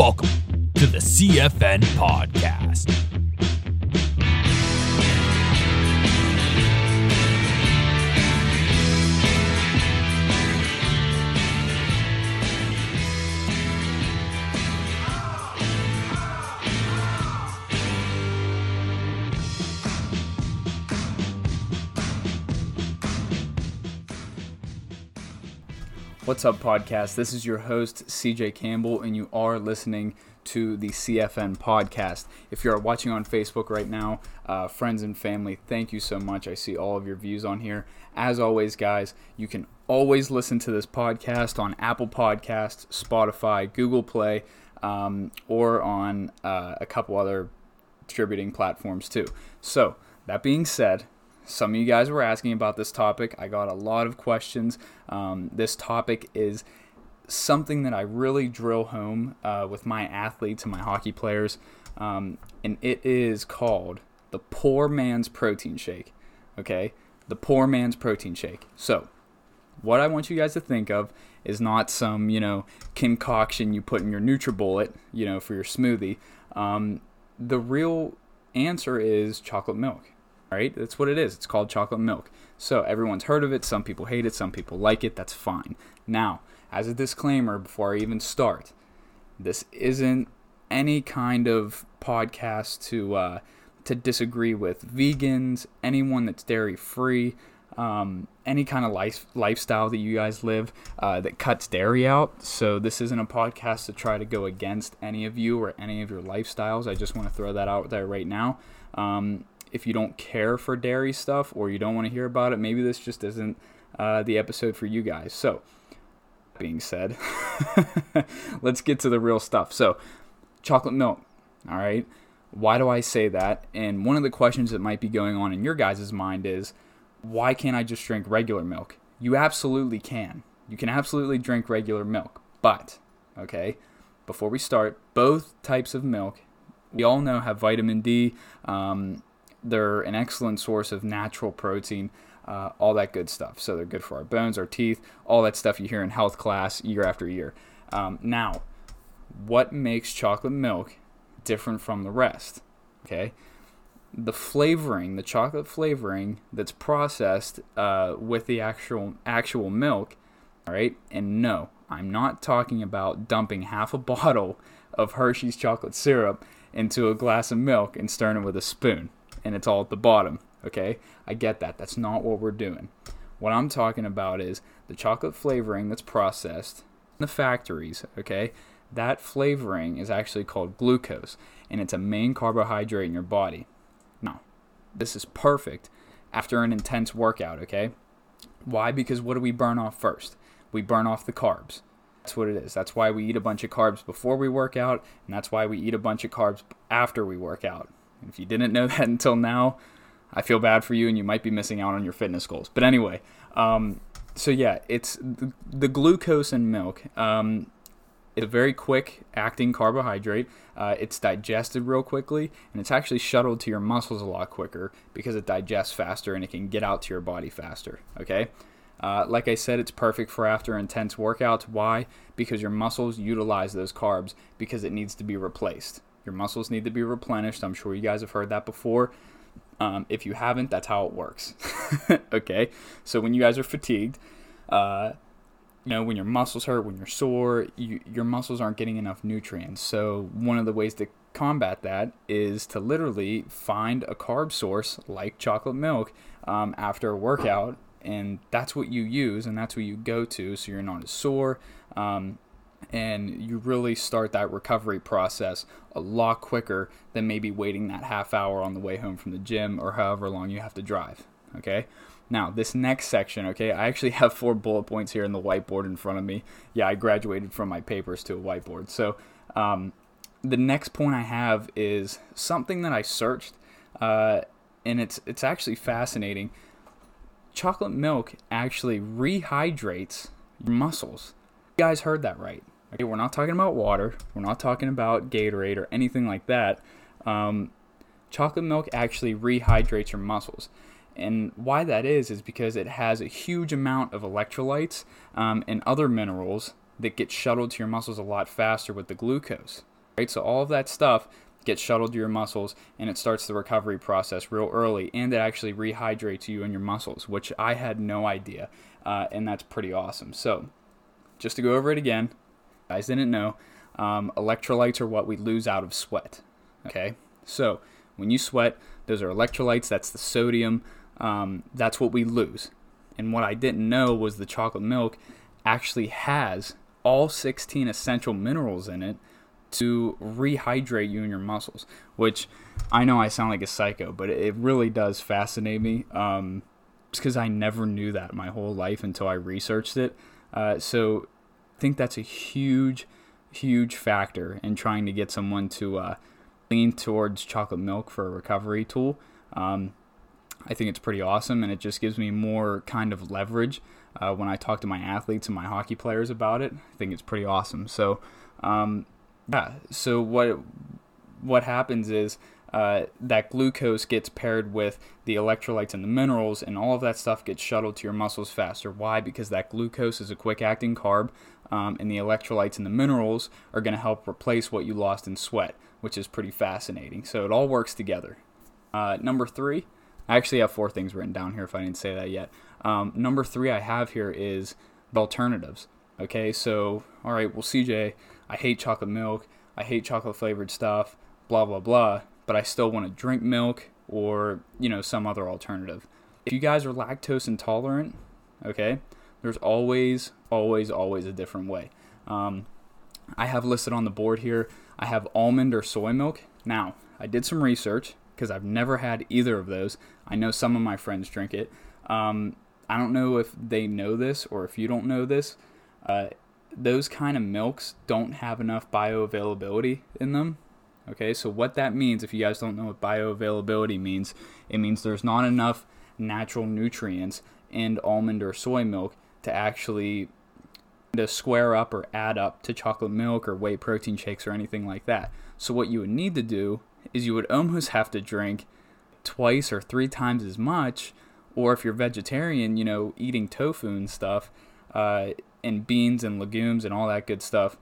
Welcome to the CFN Podcast. What's up, podcast? This is your host, CJ Campbell, and you are listening to the CFN podcast. If you're watching on Facebook right now, uh, friends and family, thank you so much. I see all of your views on here. As always, guys, you can always listen to this podcast on Apple Podcasts, Spotify, Google Play, um, or on uh, a couple other distributing platforms too. So, that being said, some of you guys were asking about this topic. I got a lot of questions. Um, this topic is something that I really drill home uh, with my athletes and my hockey players, um, and it is called the poor man's protein shake. Okay, the poor man's protein shake. So, what I want you guys to think of is not some you know concoction you put in your NutriBullet, you know, for your smoothie. Um, the real answer is chocolate milk right? That's what it is. It's called chocolate milk. So everyone's heard of it. Some people hate it. Some people like it. That's fine. Now, as a disclaimer, before I even start, this isn't any kind of podcast to uh, to disagree with vegans, anyone that's dairy free, um, any kind of life lifestyle that you guys live uh, that cuts dairy out. So this isn't a podcast to try to go against any of you or any of your lifestyles. I just want to throw that out there right now. Um, if you don't care for dairy stuff or you don't want to hear about it, maybe this just isn't uh, the episode for you guys. So, being said, let's get to the real stuff. So, chocolate milk. All right. Why do I say that? And one of the questions that might be going on in your guys' mind is why can't I just drink regular milk? You absolutely can. You can absolutely drink regular milk. But, okay, before we start, both types of milk, we all know have vitamin D. Um, they're an excellent source of natural protein, uh, all that good stuff. So they're good for our bones, our teeth, all that stuff you hear in health class year after year. Um, now, what makes chocolate milk different from the rest? Okay, the flavoring, the chocolate flavoring that's processed uh, with the actual actual milk. All right, and no, I'm not talking about dumping half a bottle of Hershey's chocolate syrup into a glass of milk and stirring it with a spoon and it's all at the bottom. Okay, I get that. That's not what we're doing. What I'm talking about is the chocolate flavoring that's processed in the factories. Okay, that flavoring is actually called glucose, and it's a main carbohydrate in your body. Now, this is perfect after an intense workout. Okay, why? Because what do we burn off first? We burn off the carbs. That's what it is. That's why we eat a bunch of carbs before we work out, and that's why we eat a bunch of carbs after we work out. If you didn't know that until now, I feel bad for you and you might be missing out on your fitness goals. But anyway, um, so yeah, it's the, the glucose in milk. Um, it's a very quick acting carbohydrate. Uh, it's digested real quickly, and it's actually shuttled to your muscles a lot quicker because it digests faster and it can get out to your body faster. Okay. Uh, like I said, it's perfect for after intense workouts. Why? Because your muscles utilize those carbs because it needs to be replaced. Your muscles need to be replenished. I'm sure you guys have heard that before. Um, if you haven't, that's how it works. okay, so when you guys are fatigued, uh, you know, when your muscles hurt, when you're sore, you, your muscles aren't getting enough nutrients. So one of the ways to combat that is to literally find a carb source like chocolate milk um, after a workout, and that's what you use, and that's what you go to, so you're not as sore. Um, and you really start that recovery process a lot quicker than maybe waiting that half hour on the way home from the gym or however long you have to drive. Okay. Now, this next section, okay, I actually have four bullet points here in the whiteboard in front of me. Yeah, I graduated from my papers to a whiteboard. So, um, the next point I have is something that I searched, uh, and it's it's actually fascinating. Chocolate milk actually rehydrates your muscles. You guys heard that right. Okay, we're not talking about water. We're not talking about Gatorade or anything like that. Um, chocolate milk actually rehydrates your muscles. And why that is, is because it has a huge amount of electrolytes um, and other minerals that get shuttled to your muscles a lot faster with the glucose. right? So all of that stuff gets shuttled to your muscles and it starts the recovery process real early and it actually rehydrates you and your muscles, which I had no idea. Uh, and that's pretty awesome. So, just to go over it again, guys didn't know, um, electrolytes are what we lose out of sweat. Okay, so when you sweat, those are electrolytes. That's the sodium. Um, that's what we lose. And what I didn't know was the chocolate milk actually has all 16 essential minerals in it to rehydrate you and your muscles, which I know I sound like a psycho, but it really does fascinate me. Um, because I never knew that my whole life until I researched it. Uh, so think that's a huge, huge factor in trying to get someone to uh, lean towards chocolate milk for a recovery tool. Um, I think it's pretty awesome, and it just gives me more kind of leverage uh, when I talk to my athletes and my hockey players about it. I think it's pretty awesome. So, um, yeah. So what what happens is uh, that glucose gets paired with the electrolytes and the minerals, and all of that stuff gets shuttled to your muscles faster. Why? Because that glucose is a quick acting carb, um, and the electrolytes and the minerals are going to help replace what you lost in sweat, which is pretty fascinating. So it all works together. Uh, number three, I actually have four things written down here if I didn't say that yet. Um, number three I have here is the alternatives. Okay, so, all right, well, CJ, I hate chocolate milk, I hate chocolate flavored stuff, blah, blah, blah but I still want to drink milk or, you know, some other alternative. If you guys are lactose intolerant, okay, there's always, always, always a different way. Um, I have listed on the board here, I have almond or soy milk. Now, I did some research because I've never had either of those. I know some of my friends drink it. Um, I don't know if they know this or if you don't know this. Uh, those kind of milks don't have enough bioavailability in them Okay, so what that means, if you guys don't know what bioavailability means, it means there's not enough natural nutrients in almond or soy milk to actually to square up or add up to chocolate milk or whey protein shakes or anything like that. So what you would need to do is you would almost have to drink twice or three times as much, or if you're vegetarian, you know, eating tofu and stuff, uh, and beans and legumes and all that good stuff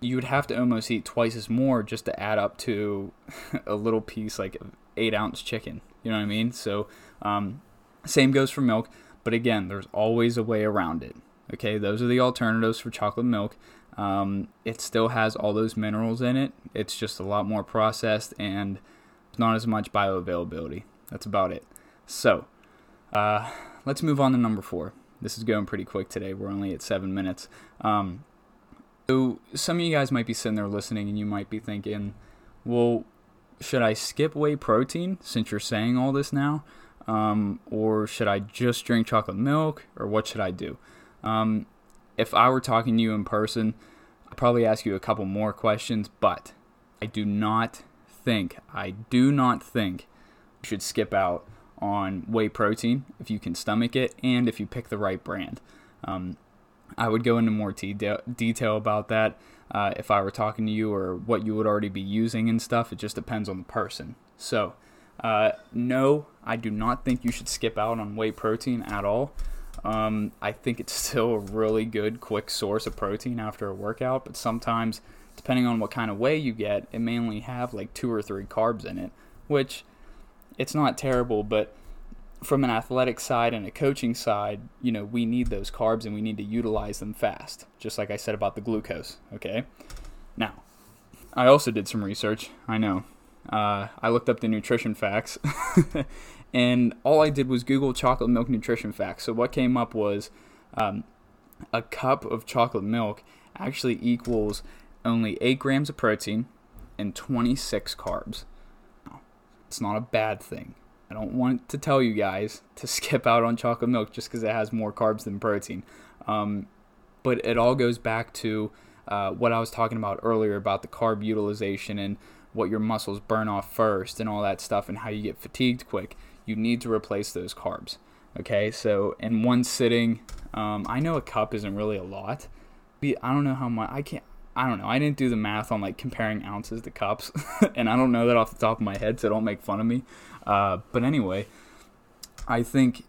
you would have to almost eat twice as more just to add up to a little piece like eight ounce chicken. You know what I mean? So, um, same goes for milk, but again, there's always a way around it. Okay, those are the alternatives for chocolate milk. Um, it still has all those minerals in it. It's just a lot more processed and not as much bioavailability. That's about it. So, uh, let's move on to number four. This is going pretty quick today. We're only at seven minutes. Um, so some of you guys might be sitting there listening and you might be thinking, well, should I skip whey protein since you're saying all this now? Um, or should I just drink chocolate milk? Or what should I do? Um, if I were talking to you in person, I'd probably ask you a couple more questions, but I do not think, I do not think you should skip out on whey protein if you can stomach it and if you pick the right brand. Um, I would go into more de- detail about that uh, if I were talking to you or what you would already be using and stuff. It just depends on the person. So, uh, no, I do not think you should skip out on whey protein at all. Um, I think it's still a really good, quick source of protein after a workout, but sometimes, depending on what kind of whey you get, it may only have like two or three carbs in it, which it's not terrible, but from an athletic side and a coaching side, you know, we need those carbs and we need to utilize them fast, just like I said about the glucose. Okay. Now, I also did some research. I know. Uh, I looked up the nutrition facts, and all I did was Google chocolate milk nutrition facts. So what came up was um, a cup of chocolate milk actually equals only 8 grams of protein and 26 carbs. It's not a bad thing. I don't want to tell you guys to skip out on chocolate milk just because it has more carbs than protein. Um, but it all goes back to uh, what I was talking about earlier about the carb utilization and what your muscles burn off first and all that stuff and how you get fatigued quick. You need to replace those carbs. Okay, so in one sitting, um, I know a cup isn't really a lot. I don't know how much I can't. I don't know. I didn't do the math on like comparing ounces to cups, and I don't know that off the top of my head, so don't make fun of me. Uh, but anyway, I think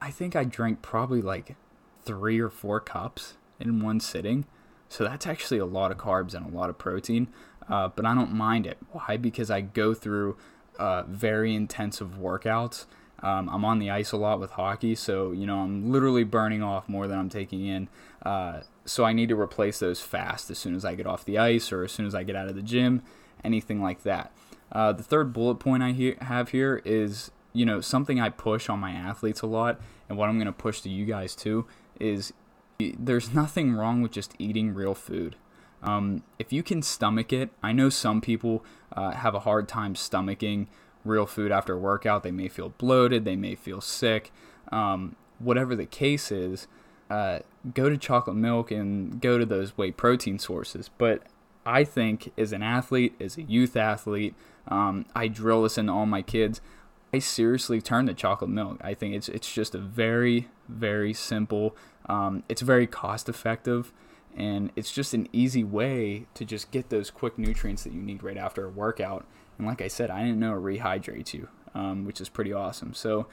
I think I drank probably like three or four cups in one sitting. So that's actually a lot of carbs and a lot of protein. uh, but I don't mind it. Why? Because I go through uh, very intensive workouts. Um, I'm on the ice a lot with hockey, so you know I'm literally burning off more than I'm taking in. Uh, so I need to replace those fast as soon as I get off the ice or as soon as I get out of the gym, anything like that. Uh, the third bullet point I he- have here is you know something I push on my athletes a lot, and what I'm going to push to you guys too is there's nothing wrong with just eating real food. Um, if you can stomach it, I know some people uh, have a hard time stomaching real food after a workout. They may feel bloated, they may feel sick. Um, whatever the case is, uh, go to chocolate milk and go to those whey protein sources. But I think as an athlete, as a youth athlete, um, I drill this into all my kids. I seriously turn to chocolate milk. I think it's it's just a very very simple. Um, it's very cost effective, and it's just an easy way to just get those quick nutrients that you need right after a workout. And like I said, I didn't know it rehydrates you, um, which is pretty awesome. So.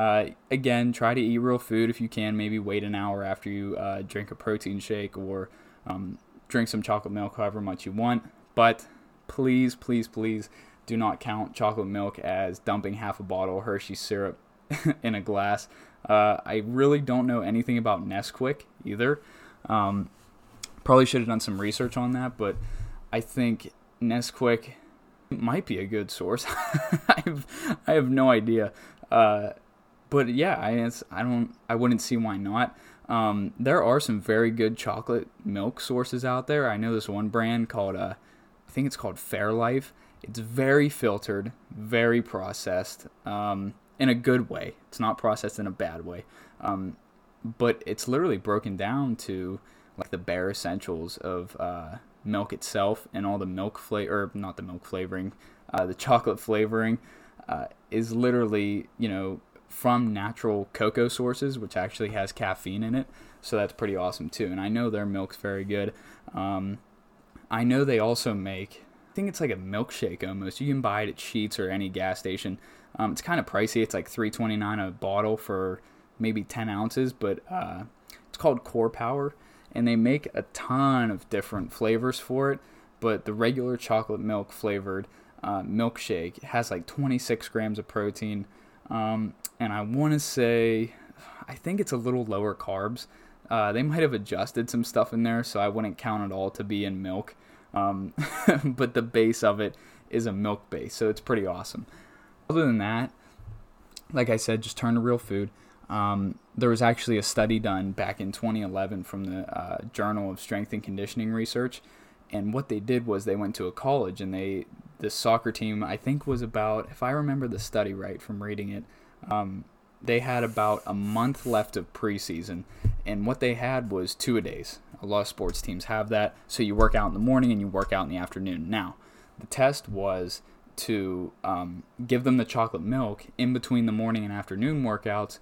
Uh, again, try to eat real food if you can. Maybe wait an hour after you uh, drink a protein shake or um, drink some chocolate milk, however much you want. But please, please, please do not count chocolate milk as dumping half a bottle of Hershey syrup in a glass. Uh, I really don't know anything about Nesquik either. Um, probably should have done some research on that, but I think Nesquik might be a good source. I have I have no idea. Uh, but yeah, I I don't I wouldn't see why not. Um, there are some very good chocolate milk sources out there. I know this one brand called uh, I think it's called Fairlife, it's very filtered, very processed, um, in a good way. It's not processed in a bad way, um, but it's literally broken down to like the bare essentials of uh, milk itself and all the milk flavor, or not the milk flavoring, uh, the chocolate flavoring uh, is literally you know from natural cocoa sources, which actually has caffeine in it. So that's pretty awesome too. And I know their milk's very good. Um, I know they also make I think it's like a milkshake almost. You can buy it at Sheetz or any gas station. Um, it's kind of pricey. It's like three twenty nine a bottle for maybe ten ounces, but uh, it's called Core Power, and they make a ton of different flavors for it. But the regular chocolate milk flavored uh, milkshake has like 26 grams of protein, um, and I want to say, I think it's a little lower carbs. Uh, they might have adjusted some stuff in there, so I wouldn't count it all to be in milk. Um, but the base of it is a milk base, so it's pretty awesome. Other than that, like I said, just turn to real food. Um, there was actually a study done back in 2011 from the uh, Journal of Strength and Conditioning Research, and what they did was they went to a college and they the soccer team I think was about if I remember the study right from reading it, um, they had about a month left of preseason, and what they had was two a days. A lot of sports teams have that. So you work out in the morning and you work out in the afternoon. Now, the test was to um, give them the chocolate milk in between the morning and afternoon workouts.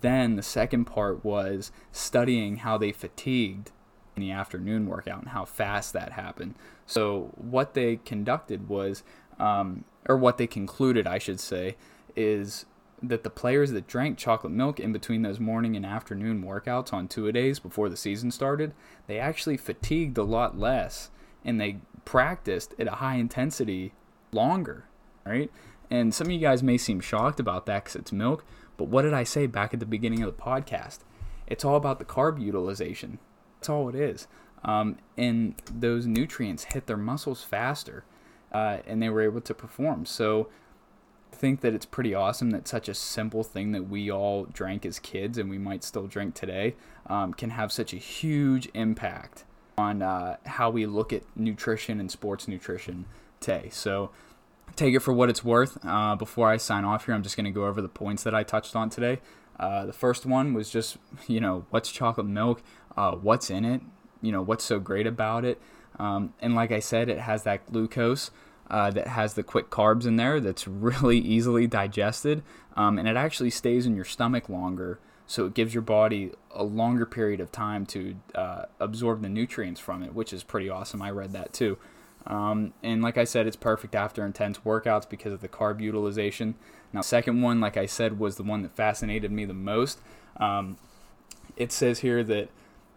Then the second part was studying how they fatigued in the afternoon workout and how fast that happened. So what they conducted was, um, or what they concluded, I should say, is that the players that drank chocolate milk in between those morning and afternoon workouts on two a days before the season started, they actually fatigued a lot less and they practiced at a high intensity longer, right? And some of you guys may seem shocked about that because it's milk, but what did I say back at the beginning of the podcast? It's all about the carb utilization. That's all it is. Um, and those nutrients hit their muscles faster, uh, and they were able to perform. So think that it's pretty awesome that such a simple thing that we all drank as kids and we might still drink today um, can have such a huge impact on uh, how we look at nutrition and sports nutrition today. So take it for what it's worth. Uh, before I sign off here, I'm just going to go over the points that I touched on today. Uh, the first one was just, you know, what's chocolate milk? Uh, what's in it? You know, what's so great about it? Um, and like I said, it has that glucose uh, that has the quick carbs in there that's really easily digested um, and it actually stays in your stomach longer so it gives your body a longer period of time to uh, absorb the nutrients from it which is pretty awesome i read that too um, and like i said it's perfect after intense workouts because of the carb utilization now second one like i said was the one that fascinated me the most um, it says here that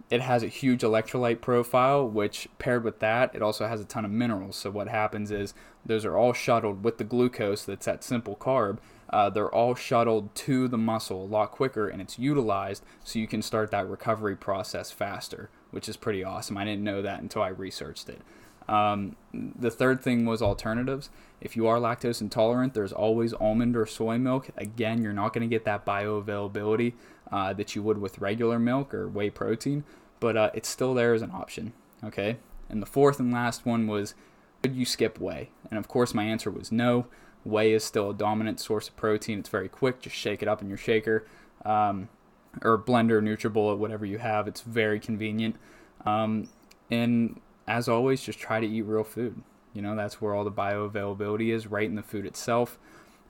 it has a huge electrolyte profile, which paired with that, it also has a ton of minerals. So what happens is those are all shuttled with the glucose that's that simple carb. Uh, they're all shuttled to the muscle a lot quicker and it's utilized so you can start that recovery process faster, which is pretty awesome. I didn't know that until I researched it. Um, the third thing was alternatives. If you are lactose intolerant, there's always almond or soy milk. Again, you're not going to get that bioavailability uh, that you would with regular milk or whey protein, but uh, it's still there as an option. Okay. And the fourth and last one was could you skip whey? And of course, my answer was no. Whey is still a dominant source of protein. It's very quick. Just shake it up in your shaker um, or blender, NutriBullet, whatever you have. It's very convenient. Um, and as always, just try to eat real food. You know, that's where all the bioavailability is, right in the food itself.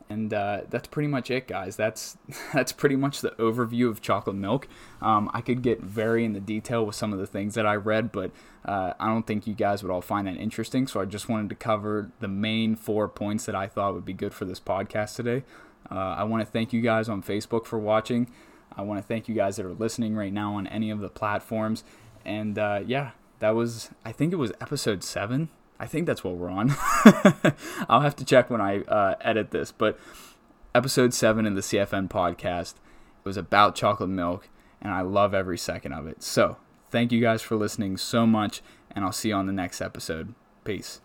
And uh, that's pretty much it, guys. That's that's pretty much the overview of chocolate milk. Um, I could get very in the detail with some of the things that I read, but uh, I don't think you guys would all find that interesting. So I just wanted to cover the main four points that I thought would be good for this podcast today. Uh, I want to thank you guys on Facebook for watching. I want to thank you guys that are listening right now on any of the platforms. And uh, yeah, that was, I think it was episode seven. I think that's what we're on. I'll have to check when I uh, edit this. But episode seven in the CFN podcast was about chocolate milk, and I love every second of it. So thank you guys for listening so much, and I'll see you on the next episode. Peace.